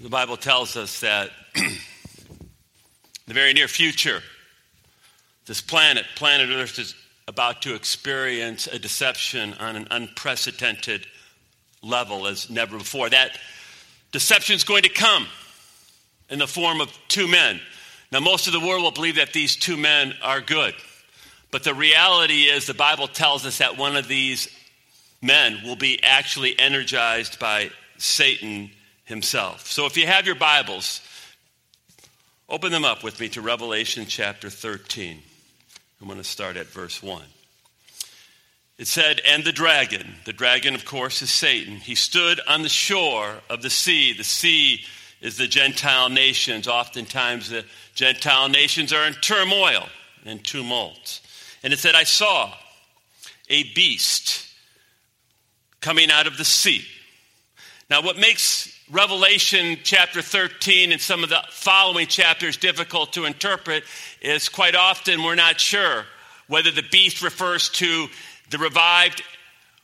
The Bible tells us that the very near future, this planet, planet Earth, is about to experience a deception on an unprecedented level as never before. That deception is going to come in the form of two men. Now, most of the world will believe that these two men are good. But the reality is, the Bible tells us that one of these men will be actually energized by Satan himself. So if you have your Bibles, open them up with me to Revelation chapter 13. I'm going to start at verse 1. It said, And the dragon, the dragon, of course, is Satan. He stood on the shore of the sea. The sea is the Gentile nations. Oftentimes, the Gentile nations are in turmoil and tumult. And it said, I saw a beast coming out of the sea. Now, what makes Revelation chapter 13 and some of the following chapters difficult to interpret is quite often we're not sure whether the beast refers to the revived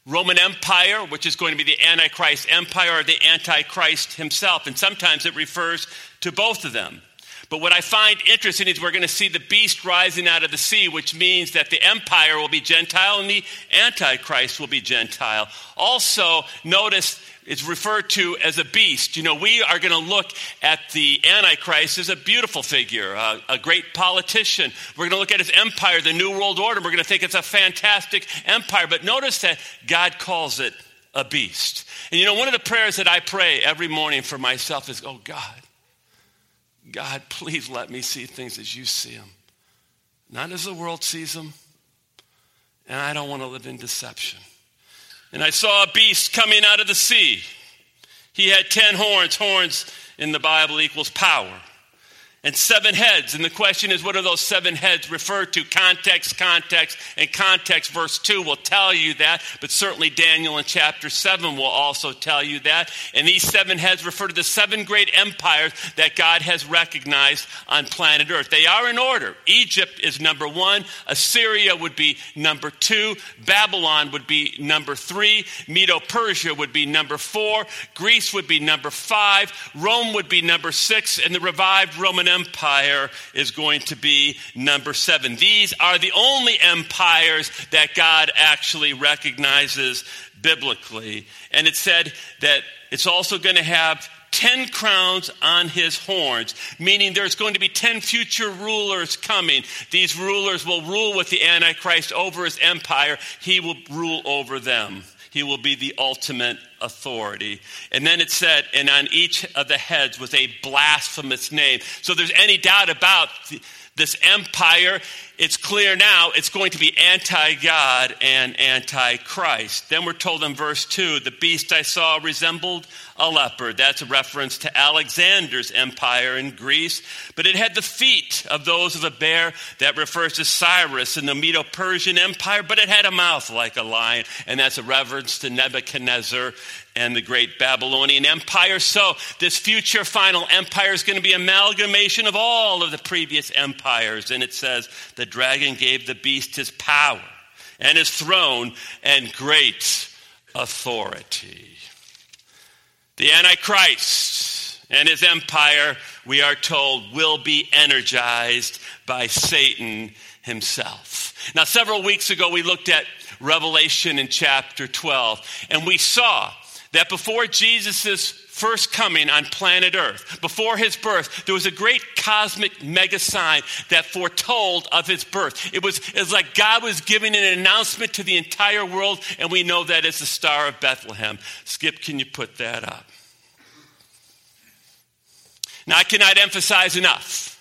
Roman Empire, which is going to be the Antichrist Empire, or the Antichrist himself. And sometimes it refers to both of them. But what I find interesting is we're going to see the beast rising out of the sea, which means that the empire will be Gentile and the Antichrist will be Gentile. Also, notice it's referred to as a beast. You know, we are going to look at the Antichrist as a beautiful figure, a, a great politician. We're going to look at his empire, the New World Order. We're going to think it's a fantastic empire. But notice that God calls it a beast. And you know, one of the prayers that I pray every morning for myself is, oh God, God, please let me see things as you see them, not as the world sees them. And I don't want to live in deception. And I saw a beast coming out of the sea. He had ten horns. Horns in the Bible equals power and seven heads. And the question is, what are those seven heads referred to? Context, context, and context. Verse 2 will tell you that, but certainly Daniel in chapter 7 will also tell you that. And these seven heads refer to the seven great empires that God has recognized on planet Earth. They are in order. Egypt is number one, Assyria would be number two, Babylon would be number three, Medo Persia would be number four, Greece would be number five, Rome would be number six, and the revived Roman Empire is going to be number seven. These are the only empires that God actually recognizes biblically. And it said that it's also going to have 10 crowns on his horns, meaning there's going to be 10 future rulers coming. These rulers will rule with the Antichrist over his empire, he will rule over them. He will be the ultimate authority. And then it said, and on each of the heads was a blasphemous name. So there's any doubt about this empire, it's clear now it's going to be anti God and anti Christ. Then we're told in verse 2 the beast I saw resembled a leopard. That's a reference to Alexander's empire in Greece. But it had the feet of those of a bear. That refers to Cyrus in the Medo Persian Empire. But it had a mouth like a lion. And that's a reference to Nebuchadnezzar and the great Babylonian Empire. So, this future final empire is going to be an amalgamation of all of the previous empires. And it says, the dragon gave the beast his power and his throne and great authority. The Antichrist and his empire, we are told, will be energized by Satan himself. Now, several weeks ago, we looked at Revelation in chapter 12, and we saw that before Jesus' first coming on planet Earth, before his birth, there was a great cosmic mega sign that foretold of his birth. It was, it was like God was giving an announcement to the entire world, and we know that it's the Star of Bethlehem. Skip, can you put that up? Now, I cannot emphasize enough.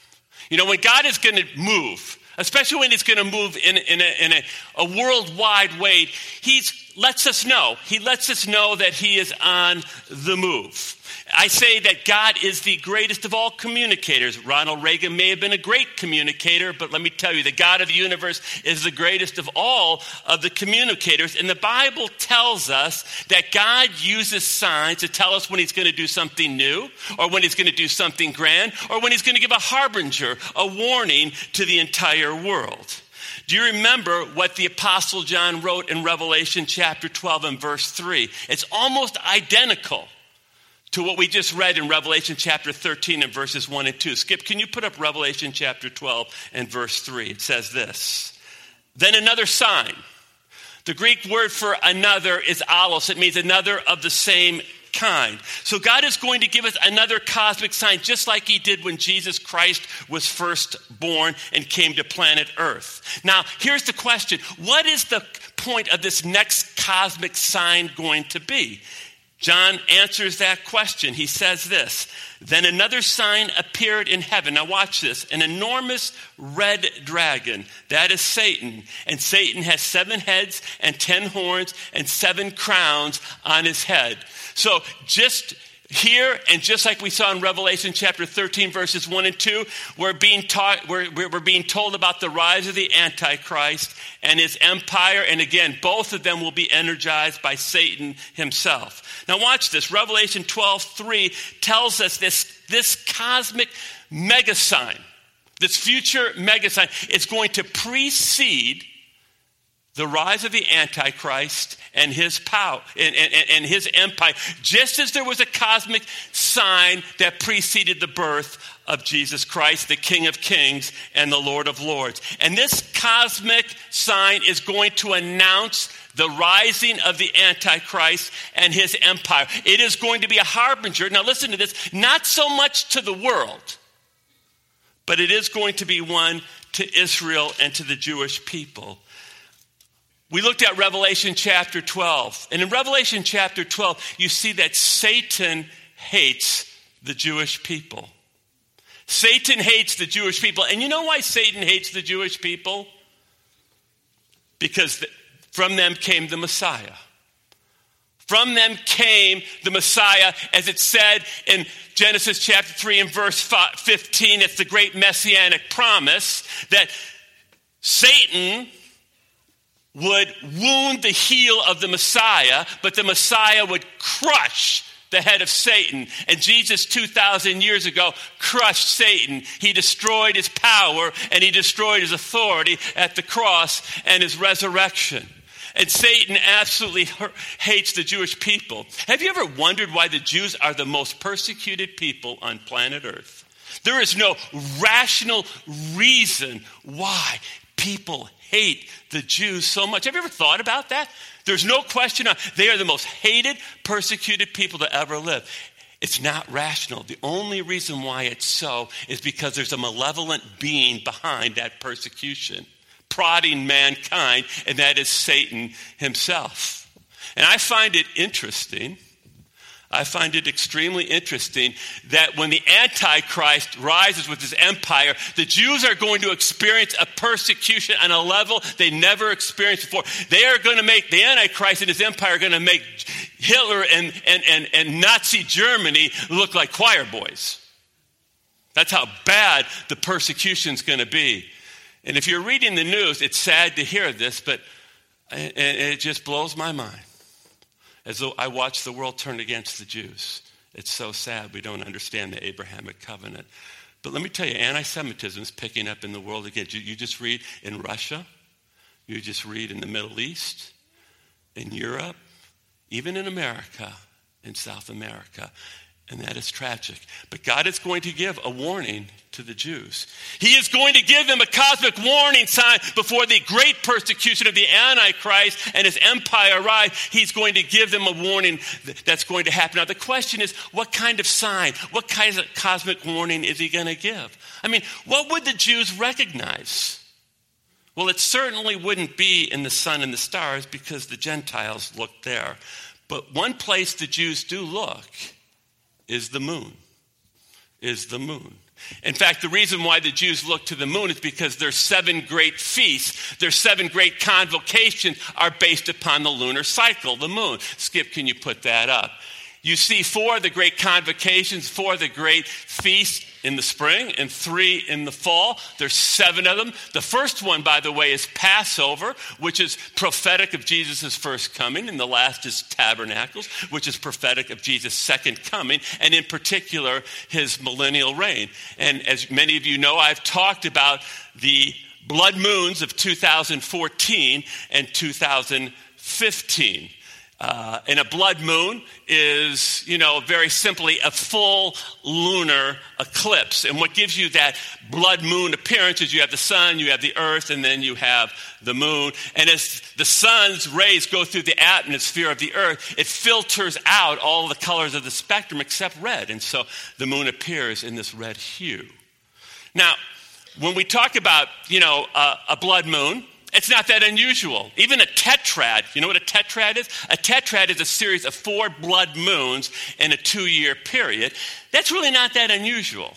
You know, when God is going to move, especially when he's going to move in, in, a, in a, a worldwide way, he lets us know. He lets us know that he is on the move. I say that God is the greatest of all communicators. Ronald Reagan may have been a great communicator, but let me tell you, the God of the universe is the greatest of all of the communicators. And the Bible tells us that God uses signs to tell us when He's going to do something new, or when He's going to do something grand, or when He's going to give a harbinger, a warning to the entire world. Do you remember what the Apostle John wrote in Revelation chapter 12 and verse 3? It's almost identical to what we just read in Revelation chapter 13 and verses 1 and 2. Skip, can you put up Revelation chapter 12 and verse 3? It says this Then another sign. The Greek word for another is allos. It means another of the same kind. So God is going to give us another cosmic sign, just like He did when Jesus Christ was first born and came to planet Earth. Now, here's the question What is the point of this next cosmic sign going to be? John answers that question. He says this Then another sign appeared in heaven. Now, watch this an enormous red dragon. That is Satan. And Satan has seven heads and ten horns and seven crowns on his head. So, just here, and just like we saw in Revelation chapter 13, verses 1 and 2, we're being, taught, we're, we're being told about the rise of the Antichrist and his empire. And again, both of them will be energized by Satan himself. Now, watch this. Revelation 12, 3 tells us this, this cosmic mega sign, this future mega sign, is going to precede the rise of the Antichrist and his power and, and, and, his empire, just as there was a cosmic sign that preceded the birth of Jesus Christ, the King of Kings and the Lord of Lords. And this cosmic sign is going to announce the rising of the Antichrist and his empire. It is going to be a harbinger. Now, listen to this not so much to the world, but it is going to be one to Israel and to the Jewish people. We looked at Revelation chapter 12. And in Revelation chapter 12, you see that Satan hates the Jewish people. Satan hates the Jewish people. And you know why Satan hates the Jewish people? Because from them came the Messiah. From them came the Messiah, as it said in Genesis chapter 3 and verse 15. It's the great messianic promise that Satan would wound the heel of the Messiah, but the Messiah would crush the head of Satan. And Jesus, 2,000 years ago, crushed Satan. He destroyed his power and he destroyed his authority at the cross and his resurrection. And Satan absolutely hates the Jewish people. Have you ever wondered why the Jews are the most persecuted people on planet Earth? There is no rational reason why people hate the Jews so much. Have you ever thought about that? There's no question. They are the most hated, persecuted people to ever live. It's not rational. The only reason why it's so is because there's a malevolent being behind that persecution, prodding mankind, and that is Satan himself. And I find it interesting I find it extremely interesting that when the Antichrist rises with his empire, the Jews are going to experience a persecution on a level they never experienced before. They are going to make, the Antichrist and his empire are going to make Hitler and, and, and, and Nazi Germany look like choir boys. That's how bad the persecution is going to be. And if you're reading the news, it's sad to hear this, but it just blows my mind as though I watch the world turn against the Jews. It's so sad we don't understand the Abrahamic covenant. But let me tell you, anti Semitism is picking up in the world again. You, you, just read in Russia, you just read in the Middle East, in Europe, even in America, in South America. And that is tragic. But God is going to give a warning to the Jews. He is going to give them a cosmic warning sign before the great persecution of the Antichrist and his empire arrive. He's going to give them a warning that's going to happen. Now, the question is what kind of sign, what kind of cosmic warning is he going to give? I mean, what would the Jews recognize? Well, it certainly wouldn't be in the sun and the stars because the Gentiles looked there. But one place the Jews do look is the moon. Is the moon. In fact, the reason why the Jews look to the moon is because their seven great feasts, their seven great convocations are based upon the lunar cycle, the moon. Skip, can you put that up? You see four of the great convocations, four of the great feasts in the spring and three in the fall. There's seven of them. The first one, by the way, is Passover, which is prophetic of Jesus' first coming, and the last is Tabernacles, which is prophetic of Jesus' second coming, and in particular, his millennial reign. And as many of you know, I've talked about the blood moons of 2014 and 2015. Uh, and a blood moon is, you know, very simply a full lunar eclipse. And what gives you that blood moon appearance is you have the sun, you have the earth, and then you have the moon. And as the sun's rays go through the atmosphere of the earth, it filters out all the colors of the spectrum except red. And so the moon appears in this red hue. Now, when we talk about, you know, uh, a blood moon, it's not that unusual. Even a tetrad, you know what a tetrad is? A tetrad is a series of four blood moons in a two year period. That's really not that unusual.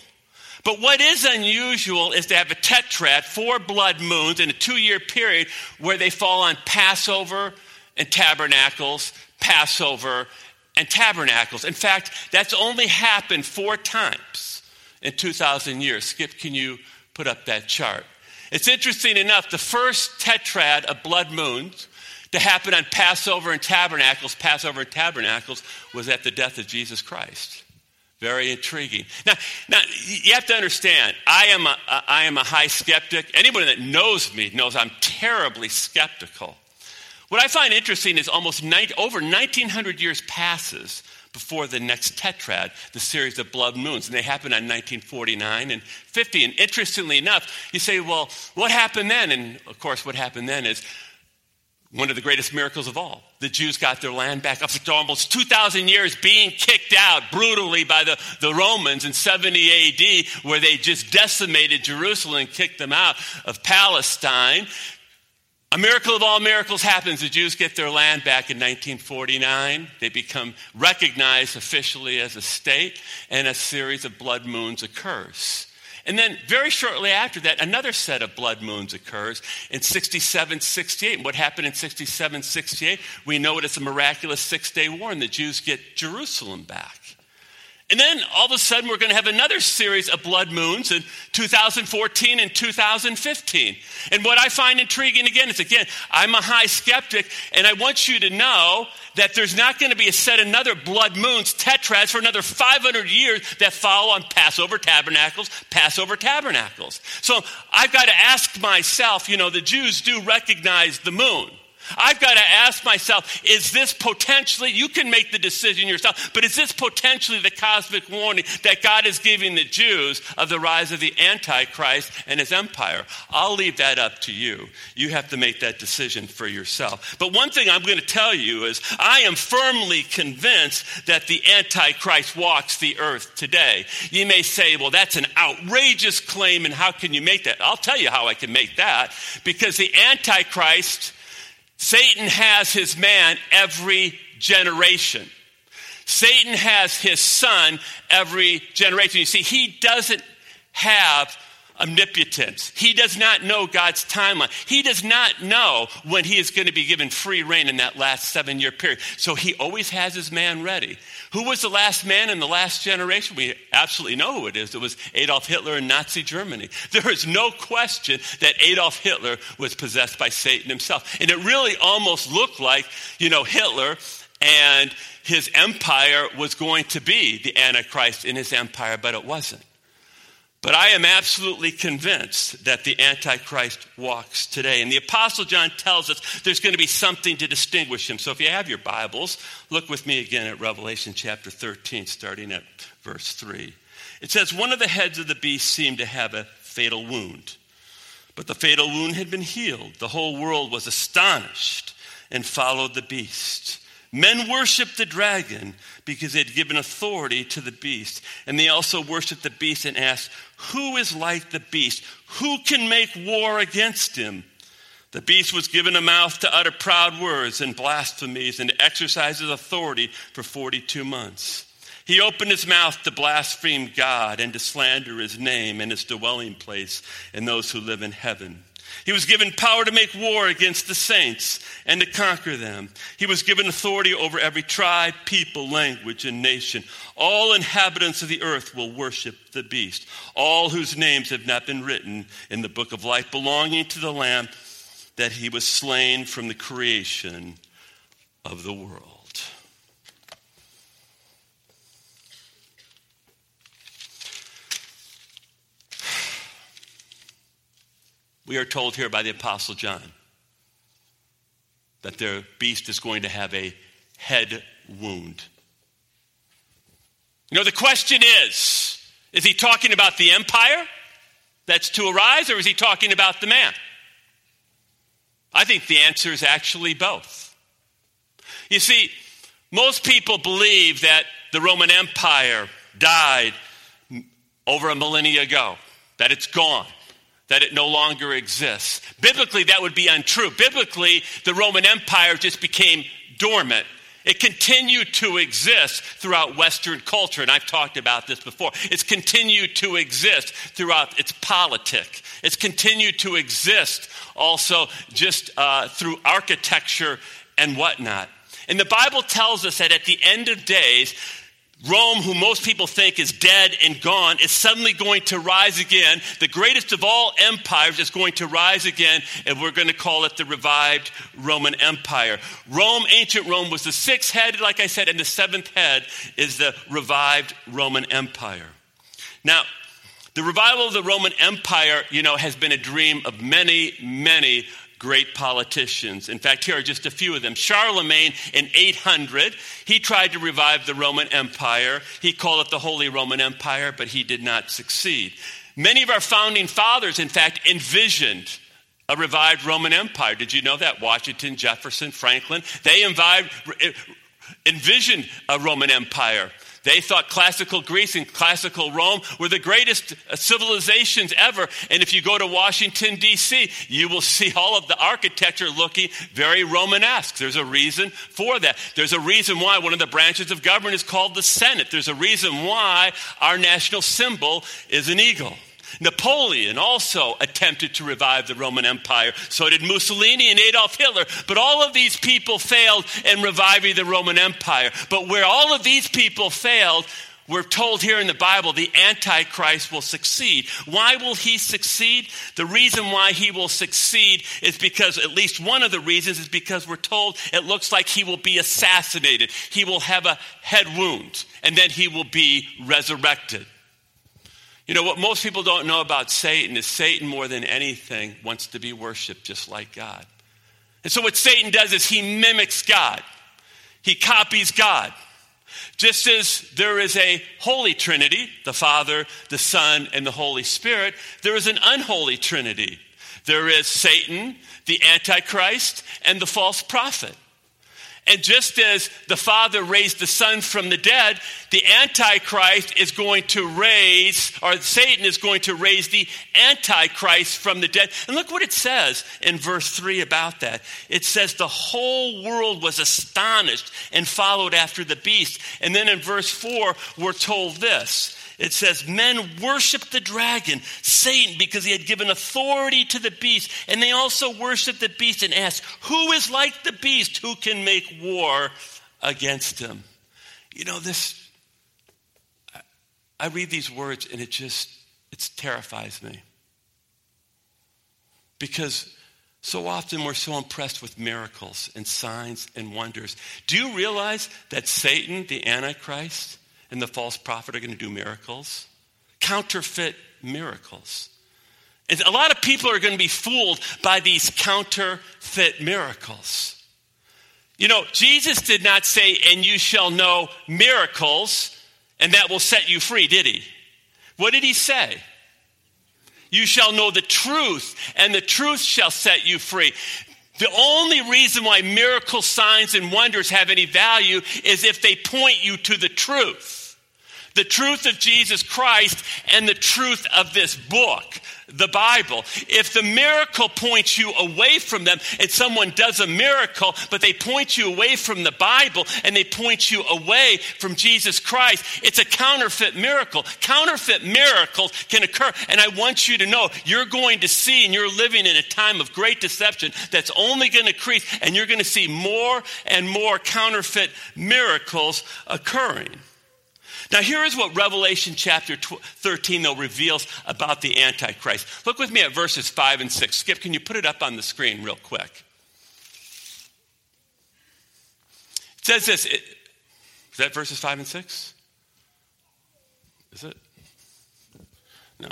But what is unusual is to have a tetrad, four blood moons in a two year period where they fall on Passover and tabernacles, Passover and tabernacles. In fact, that's only happened four times in 2,000 years. Skip, can you put up that chart? It's interesting enough, the first tetrad of blood moons to happen on Passover and Tabernacles, Passover and Tabernacles, was at the death of Jesus Christ. Very intriguing. Now, now you have to understand, I am, a, I am a high skeptic. Anybody that knows me knows I'm terribly skeptical. What I find interesting is almost 90, over 1900 years passes before the next tetrad, the series of blood moons. And they happened on 1949 and 50. And interestingly enough, you say, well, what happened then? And of course, what happened then is one of the greatest miracles of all. The Jews got their land back after almost 2,000 years being kicked out brutally by the, the Romans in 70 AD, where they just decimated Jerusalem and kicked them out of Palestine. A miracle of all miracles happens. The Jews get their land back in 1949. They become recognized officially as a state, and a series of blood moons occurs. And then, very shortly after that, another set of blood moons occurs in 67 68. What happened in 67 68? We know it as a miraculous six day war, and the Jews get Jerusalem back. And then all of a sudden, we're going to have another series of blood moons in 2014 and 2015. And what I find intriguing again is again, I'm a high skeptic, and I want you to know that there's not going to be a set another blood moons, tetrads, for another 500 years that follow on Passover tabernacles, Passover tabernacles. So I've got to ask myself, you know, the Jews do recognize the moon. I've got to ask myself, is this potentially, you can make the decision yourself, but is this potentially the cosmic warning that God is giving the Jews of the rise of the Antichrist and his empire? I'll leave that up to you. You have to make that decision for yourself. But one thing I'm going to tell you is I am firmly convinced that the Antichrist walks the earth today. You may say, well, that's an outrageous claim, and how can you make that? I'll tell you how I can make that. Because the Antichrist Satan has his man every generation. Satan has his son every generation. You see, he doesn't have omnipotence. He does not know God's timeline. He does not know when he is going to be given free reign in that last seven year period. So he always has his man ready. Who was the last man in the last generation? We absolutely know who it is. It was Adolf Hitler in Nazi Germany. There is no question that Adolf Hitler was possessed by Satan himself. And it really almost looked like, you know, Hitler and his empire was going to be the Antichrist in his empire, but it wasn't. But I am absolutely convinced that the Antichrist walks today. And the Apostle John tells us there's going to be something to distinguish him. So if you have your Bibles, look with me again at Revelation chapter 13, starting at verse 3. It says, One of the heads of the beast seemed to have a fatal wound, but the fatal wound had been healed. The whole world was astonished and followed the beast. Men worshiped the dragon because they had given authority to the beast. And they also worshiped the beast and asked, Who is like the beast? Who can make war against him? The beast was given a mouth to utter proud words and blasphemies and to exercise his authority for 42 months. He opened his mouth to blaspheme God and to slander his name and his dwelling place and those who live in heaven. He was given power to make war against the saints and to conquer them. He was given authority over every tribe, people, language, and nation. All inhabitants of the earth will worship the beast, all whose names have not been written in the book of life belonging to the Lamb that he was slain from the creation of the world. We are told here by the Apostle John that the beast is going to have a head wound. You know, the question is is he talking about the empire that's to arise, or is he talking about the man? I think the answer is actually both. You see, most people believe that the Roman Empire died over a millennia ago, that it's gone, that it no longer exists. Biblically, that would be untrue. Biblically, the Roman Empire just became dormant. It continued to exist throughout Western culture, and I've talked about this before. It's continued to exist throughout its politic. It's continued to exist also just uh, through architecture and whatnot. And the Bible tells us that at the end of days, Rome, who most people think is dead and gone, is suddenly going to rise again. The greatest of all empires is going to rise again, and we're going to call it the revived Roman Empire. Rome, ancient Rome, was the sixth head, like I said, and the seventh head is the revived Roman Empire. Now, the revival of the Roman Empire, you know, has been a dream of many, many great politicians. In fact, here are just a few of them. Charlemagne in 800, he tried to revive the Roman Empire. He called it the Holy Roman Empire, but he did not succeed. Many of our founding fathers, in fact, envisioned a revived Roman Empire. Did you know that? Washington, Jefferson, Franklin, they envisioned a Roman Empire. They thought classical Greece and classical Rome were the greatest uh, civilizations ever. And if you go to Washington, D.C., you will see all of the architecture looking very Romanesque. There's a reason for that. There's a reason why one of the branches of government is called the Senate. There's a reason why our national symbol is an eagle. Napoleon also attempted to revive the Roman Empire. So did Mussolini and Adolf Hitler. But all of these people failed in reviving the Roman Empire. But where all of these people failed, we're told here in the Bible the Antichrist will succeed. Why will he succeed? The reason why he will succeed is because, at least one of the reasons, is because we're told it looks like he will be assassinated. He will have a head wound, and then he will be resurrected. You know, what most people don't know about Satan is Satan, more than anything, wants to be worshiped just like God. And so, what Satan does is he mimics God, he copies God. Just as there is a holy trinity, the Father, the Son, and the Holy Spirit, there is an unholy trinity. There is Satan, the Antichrist, and the false prophet. And just as the Father raised the Son from the dead, the Antichrist is going to raise, or Satan is going to raise the Antichrist from the dead. And look what it says in verse 3 about that. It says, The whole world was astonished and followed after the beast. And then in verse 4, we're told this it says, Men worshiped the dragon, Satan, because he had given authority to the beast. And they also worshiped the beast and asked, Who is like the beast? Who can make war against him? You know, this, I read these words and it just, it terrifies me. Because so often we're so impressed with miracles and signs and wonders. Do you realize that Satan, the Antichrist, and the false prophet are going to do miracles, counterfeit miracles. And a lot of people are going to be fooled by these counterfeit miracles. You know, Jesus did not say, and you shall know miracles, and that will set you free, did he? What did he say? You shall know the truth, and the truth shall set you free. The only reason why miracle signs and wonders have any value is if they point you to the truth the truth of Jesus Christ and the truth of this book, the Bible. If the miracle points you away from them and someone does a miracle, but they point you away from the Bible and they point you away from Jesus Christ, it's a counterfeit miracle. Counterfeit miracles can occur. And I want you to know you're going to see and you're living in a time of great deception that's only going to increase and you're going to see more and more counterfeit miracles occurring. Now, here is what Revelation chapter 13, though, reveals about the Antichrist. Look with me at verses 5 and 6. Skip, can you put it up on the screen real quick? It says this. It, is that verses 5 and 6? Is it? No.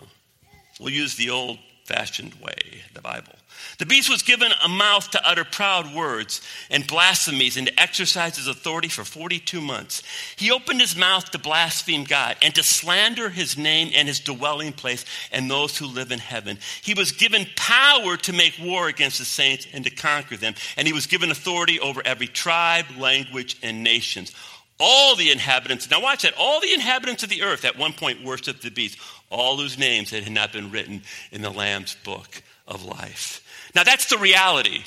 We'll use the old fashioned way, the Bible. The beast was given a mouth to utter proud words and blasphemies and to exercise his authority for 42 months. He opened his mouth to blaspheme God and to slander his name and his dwelling place and those who live in heaven. He was given power to make war against the saints and to conquer them. And he was given authority over every tribe, language, and nations. All the inhabitants, now watch that, all the inhabitants of the earth at one point worshiped the beast, all whose names had not been written in the Lamb's book of life. Now that's the reality.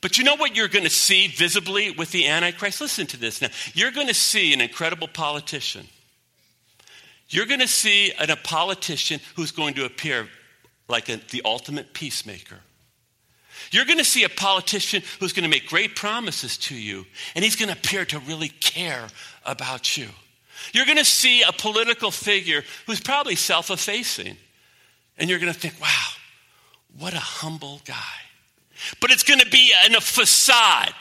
But you know what you're going to see visibly with the Antichrist? Listen to this now. You're going to see an incredible politician. You're going to see an, a politician who's going to appear like a, the ultimate peacemaker. You're going to see a politician who's going to make great promises to you, and he's going to appear to really care about you. You're going to see a political figure who's probably self effacing, and you're going to think, wow, what a humble guy. But it's going to be a facade.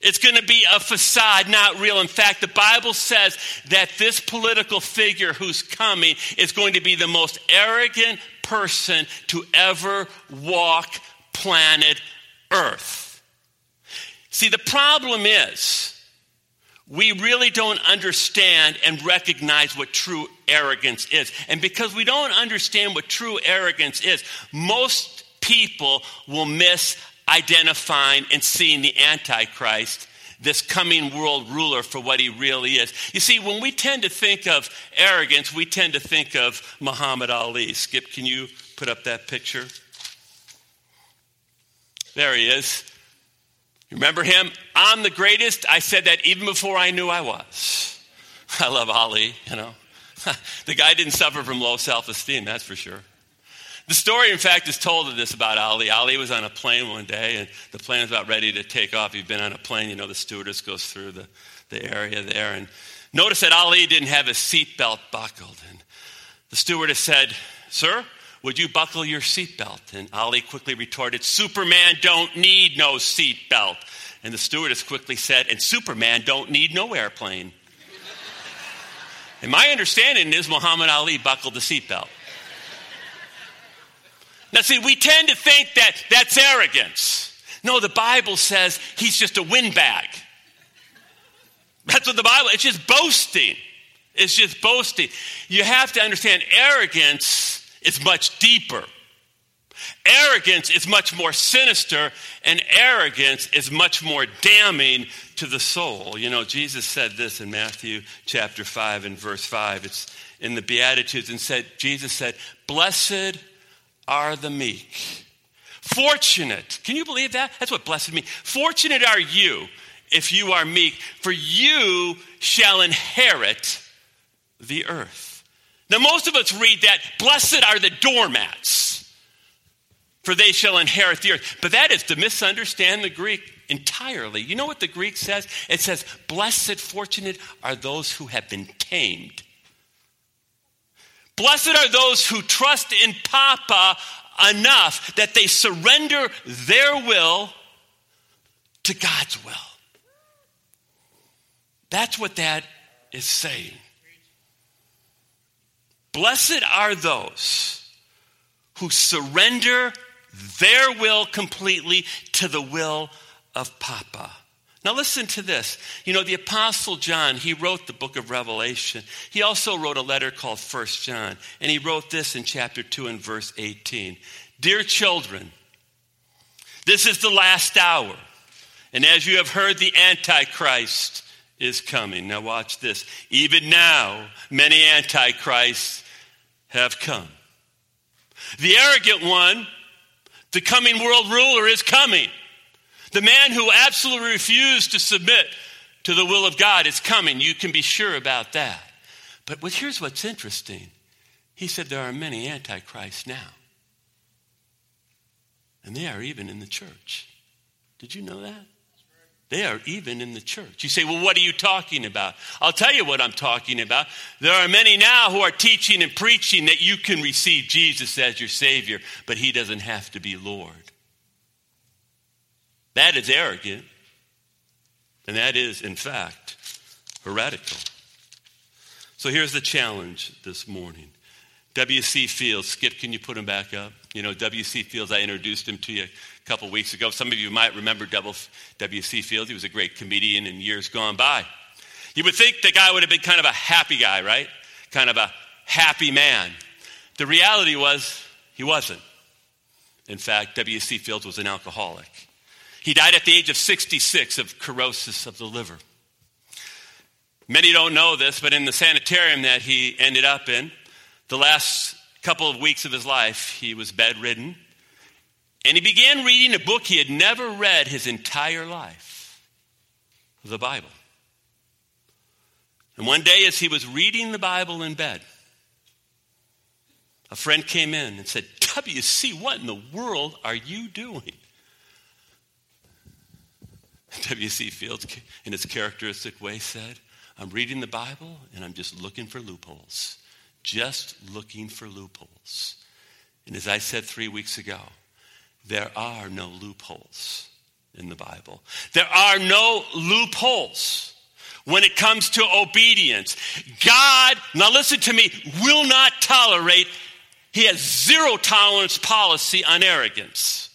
It's going to be a facade, not real. In fact, the Bible says that this political figure who's coming is going to be the most arrogant person to ever walk planet Earth. See, the problem is we really don't understand and recognize what true arrogance is. And because we don't understand what true arrogance is, most people will miss identifying and seeing the Antichrist, this coming world ruler, for what he really is. You see, when we tend to think of arrogance, we tend to think of Muhammad Ali. Skip, can you put up that picture? There he is. Remember him? I'm the greatest. I said that even before I knew I was. I love Ali, you know. the guy didn't suffer from low self esteem, that's for sure. The story, in fact, is told of this about Ali. Ali was on a plane one day, and the plane was about ready to take off. You've been on a plane, you know, the stewardess goes through the, the area there. And notice that Ali didn't have his seatbelt buckled. And the stewardess said, Sir, would you buckle your seatbelt? And Ali quickly retorted, Superman don't need no seatbelt. And the stewardess quickly said, And Superman don't need no airplane. and my understanding is Muhammad Ali buckled the seatbelt. Now, see, we tend to think that that's arrogance. No, the Bible says he's just a windbag. That's what the Bible, it's just boasting. It's just boasting. You have to understand arrogance is much deeper. Arrogance is much more sinister, and arrogance is much more damning to the soul. You know, Jesus said this in Matthew chapter 5 and verse 5. It's in the Beatitudes, and said, Jesus said, Blessed are the meek. Fortunate. Can you believe that? That's what blessed means. Fortunate are you if you are meek, for you shall inherit the earth. Now, most of us read that, blessed are the doormats, for they shall inherit the earth. But that is to misunderstand the Greek entirely. You know what the Greek says? It says, blessed, fortunate are those who have been tamed Blessed are those who trust in Papa enough that they surrender their will to God's will. That's what that is saying. Blessed are those who surrender their will completely to the will of Papa. Now, listen to this. You know, the Apostle John, he wrote the book of Revelation. He also wrote a letter called First John, and he wrote this in chapter 2 and verse 18 Dear children, this is the last hour, and as you have heard, the Antichrist is coming. Now, watch this. Even now, many Antichrists have come. The arrogant one, the coming world ruler, is coming. The man who absolutely refused to submit to the will of God is coming. You can be sure about that. But here's what's interesting. He said there are many antichrists now. And they are even in the church. Did you know that? They are even in the church. You say, well, what are you talking about? I'll tell you what I'm talking about. There are many now who are teaching and preaching that you can receive Jesus as your Savior, but He doesn't have to be Lord. That is arrogant. And that is, in fact, heretical. So here's the challenge this morning W.C. Fields. Skip, can you put him back up? You know, W.C. Fields, I introduced him to you couple weeks ago. Some of you might remember W.C. Fields. He was a great comedian in years gone by. You would think the guy would have been kind of a happy guy, right? Kind of a happy man. The reality was he wasn't. In fact, W.C. Fields was an alcoholic. He died at the age of 66 of cirrhosis of the liver. Many don't know this, but in the sanitarium that he ended up in, the last couple of weeks of his life, he was bedridden. And he began reading a book he had never read his entire life the Bible. And one day, as he was reading the Bible in bed, a friend came in and said, W.C., what in the world are you doing? W.C. Fields, in his characteristic way, said, I'm reading the Bible and I'm just looking for loopholes. Just looking for loopholes. And as I said three weeks ago, there are no loopholes in the Bible. There are no loopholes when it comes to obedience. God, now listen to me, will not tolerate, he has zero tolerance policy on arrogance.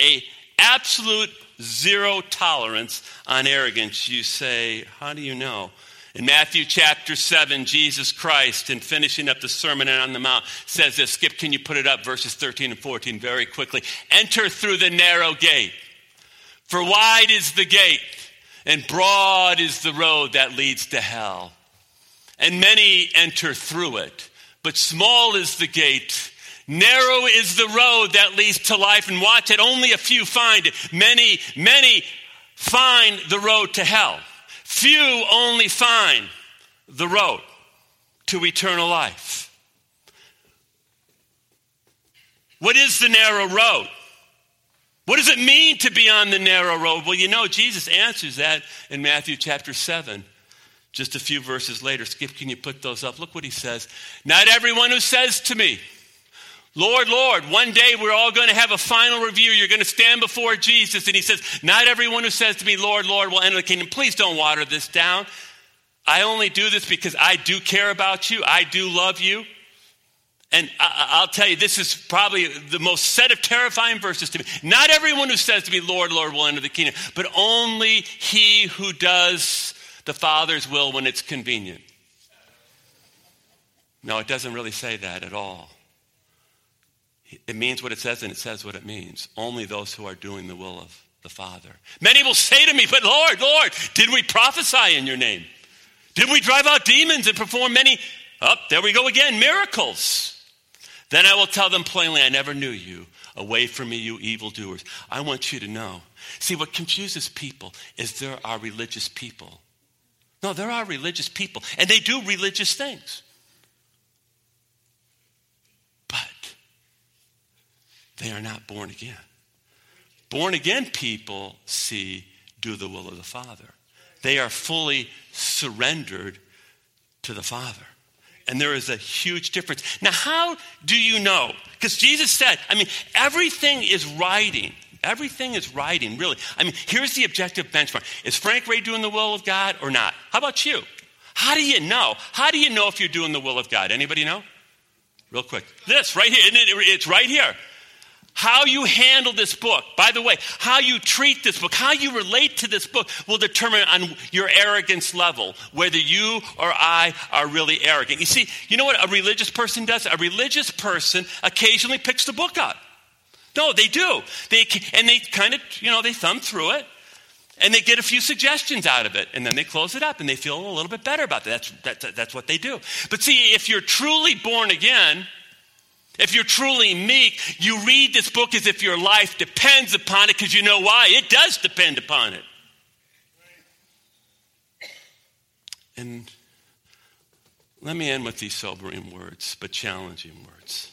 A absolute zero tolerance on arrogance. You say, How do you know? In Matthew chapter 7, Jesus Christ, in finishing up the Sermon on the Mount, says this. Skip, can you put it up? Verses 13 and 14 very quickly. Enter through the narrow gate. For wide is the gate, and broad is the road that leads to hell. And many enter through it. But small is the gate Narrow is the road that leads to life, and watch it, only a few find it. Many, many find the road to hell. Few only find the road to eternal life. What is the narrow road? What does it mean to be on the narrow road? Well, you know, Jesus answers that in Matthew chapter 7. Just a few verses later. Skip, can you put those up? Look what he says. Not everyone who says to me, Lord, Lord, one day we're all going to have a final review. You're going to stand before Jesus. And he says, Not everyone who says to me, Lord, Lord, will enter the kingdom. Please don't water this down. I only do this because I do care about you. I do love you. And I, will tell you, this is probably the most set of terrifying verses to me. Not everyone who says to me, Lord, Lord, will enter the kingdom, but only he who does the Father's will when it's convenient. No, it doesn't really say that at all. It means what it says and it says what it means. Only those who are doing the will of the Father. Many will say to me, But Lord, Lord, did we prophesy in your name? Did we drive out demons and perform many, up, oh, there we go again, miracles? Then I will tell them plainly, I never knew you. Away from me, you evildoers. I want you to know. See, what confuses people is there are religious people. No, there are religious people, and they do religious things. They are not born again. Born again people see, do the will of the Father. They are fully surrendered to the Father. And there is a huge difference. Now, how do you know? Because Jesus said, I mean, everything is writing. Everything is writing, really. I mean, here's the objective benchmark. Is Frank Ray doing the will of God or not? How about you? How do you know? How do you know if you're doing the will of God? Anybody know? Real quick. This right here. It's right here. How you handle this book, by the way, how you treat this book, how you relate to this book will determine on your arrogance level whether you or I are really arrogant. You see, you know what a religious person does? A religious person occasionally picks the book up. No, they do. They and they kind of, you know, they thumb through it and they get a few suggestions out of it and then they close it up and they feel a little bit better about that. That's, that, that's what they do. But see, if you're truly born again, if you're truly meek, you read this book as if your life depends upon it because you know why. It does depend upon it. And let me end with these sobering words, but challenging words.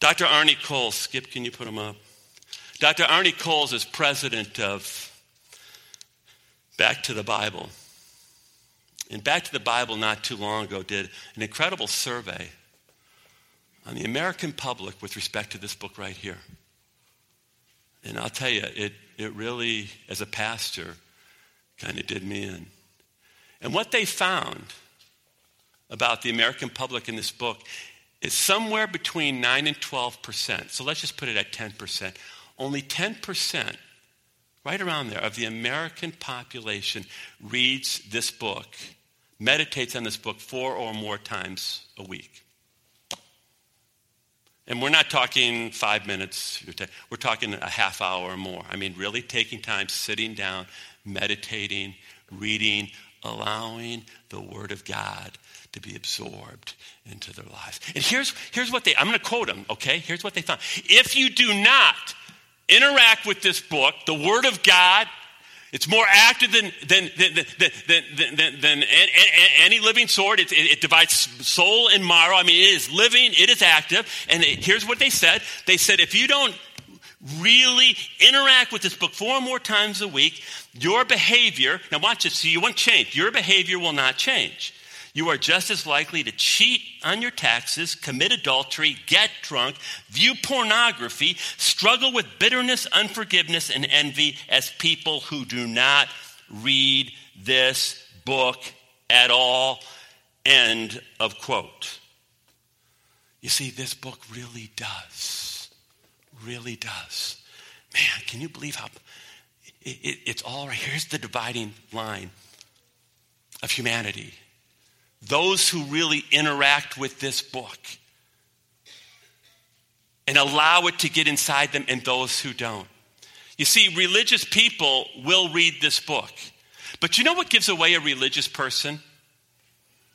Dr. Arnie Coles, Skip, can you put him up? Dr. Arnie Coles is president of Back to the Bible. And Back to the Bible, not too long ago, did an incredible survey on the American public with respect to this book right here. And I'll tell you, it, it really, as a pastor, kind of did me in. And what they found about the American public in this book is somewhere between 9 and 12%. So let's just put it at 10%. Only 10%, right around there, of the American population reads this book, meditates on this book four or more times a week. And we're not talking five minutes, we're talking a half hour or more. I mean, really taking time, sitting down, meditating, reading, allowing the Word of God to be absorbed into their lives. And here's, here's what they, I'm going to quote them, okay? Here's what they found. If you do not interact with this book, the Word of God, it's more active than, than, than, than, any living sword. It, divides soul and marrow. I mean, it is living, it is active. And here's what they said they said, if you don't really interact with this book four or more times a week, your behavior, now watch this, so you won't change. Your behavior will not change you are just as likely to cheat on your taxes, commit adultery, get drunk, view pornography, struggle with bitterness, unforgiveness, and envy as people who do not read this book at all. End of quote. You see, this book really does, really does. Man, can you believe how it, it, it's all right? Here's the dividing line of humanity those who really interact with this book and allow it to get inside them and those who don't. You see, religious people will read this book. But you know what gives away a religious person?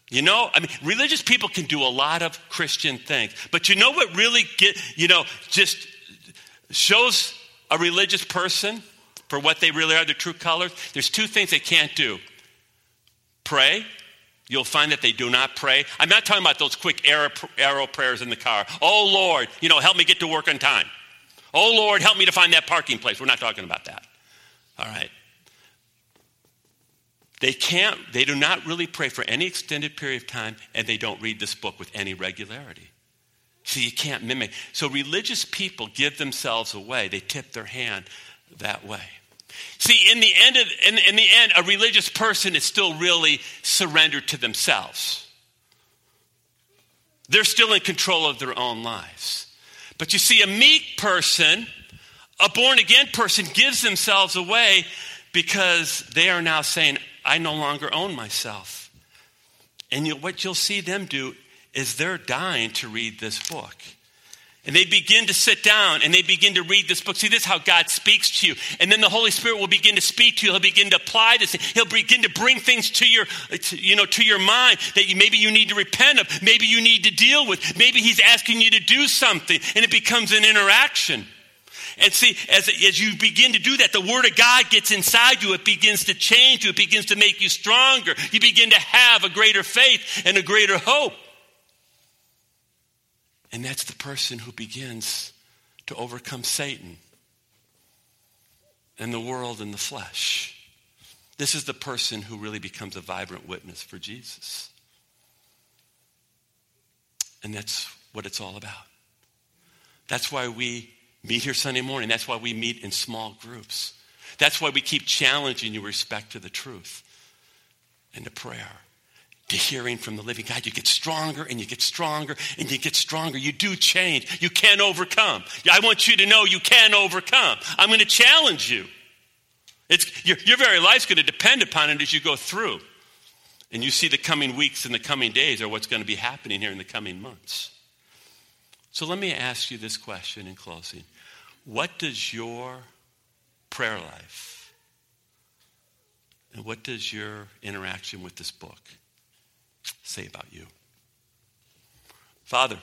You know, I mean, religious people can do a lot of Christian things. But you know what really get, you know, just shows a religious person for what they really are, their true colors? There's two things they can't do pray You'll find that they do not pray. I'm not talking about those quick arrow, prayers in the car. Oh, Lord, you know, help me get to work on time. Oh, Lord, help me to find that parking place. We're not talking about that. All right. They can't, they do not really pray for any extended period of time, and they don't read this book with any regularity. See, you can't mimic. So religious people give themselves away, they tip their hand that way. See, in the end, of, in, in the end, a religious person is still really surrendered to themselves. They're still in control of their own lives. But you see, a meek person, a born again person, gives themselves away because they are now saying, I no longer own myself. And you, what you'll see them do is they're dying to read this book. And they begin to sit down and they begin to read this book. See, this is how God speaks to you. And then the Holy Spirit will begin to speak to you. He'll begin to apply this. He'll begin to bring things to your, to, you know, to your mind that you, maybe you need to repent of. Maybe you need to deal with. Maybe He's asking you to do something. And it becomes an interaction. And see, as, as you begin to do that, the Word of God gets inside you. It begins to change you. It begins to make you stronger. You begin to have a greater faith and a greater hope. And that's the person who begins to overcome Satan and the world and the flesh. This is the person who really becomes a vibrant witness for Jesus. And that's what it's all about. That's why we meet here Sunday morning. That's why we meet in small groups. That's why we keep challenging you respect to the truth and to prayer to hearing from the living God. You get stronger and you get stronger and you get stronger. You do change. You can overcome. I want you to know you can overcome. I'm going to challenge you. It's, your, your very life's going to depend upon it as you go through. And you see the coming weeks and the coming days are what's going to be happening here in the coming months. So let me ask you this question in closing What does your prayer life and what does your interaction with this book say about you. Father,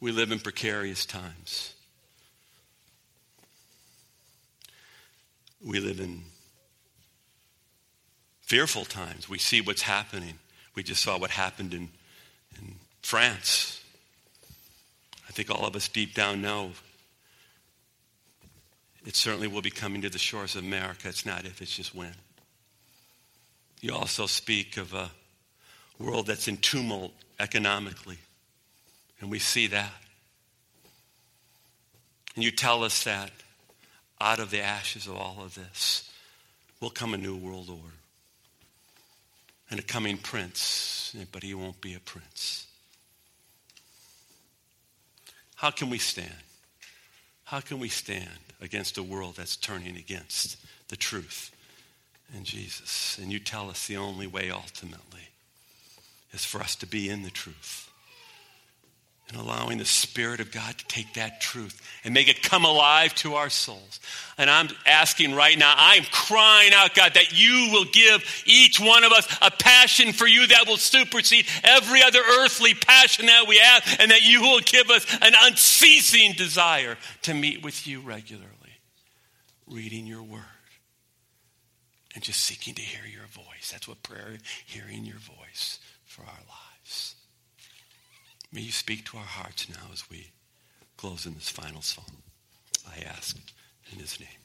we live in precarious times. We live in fearful times. We see what's happening. We just saw what happened in, in France. I think all of us deep down know it certainly will be coming to the shores of America. It's not if, it's just when. You also speak of a world that's in tumult economically, and we see that. And you tell us that out of the ashes of all of this will come a new world order. and a coming prince, but he won't be a prince. How can we stand? How can we stand against a world that's turning against the truth in Jesus? And you tell us the only way ultimately is for us to be in the truth and allowing the Spirit of God to take that truth and make it come alive to our souls. And I'm asking right now, I'm crying out, God, that you will give each one of us a passion for you that will supersede every other earthly passion that we have, and that you will give us an unceasing desire to meet with you regularly, reading your word, and just seeking to hear your voice. That's what prayer, hearing your voice for our lives. May you speak to our hearts now as we close in this final song. I ask in his name.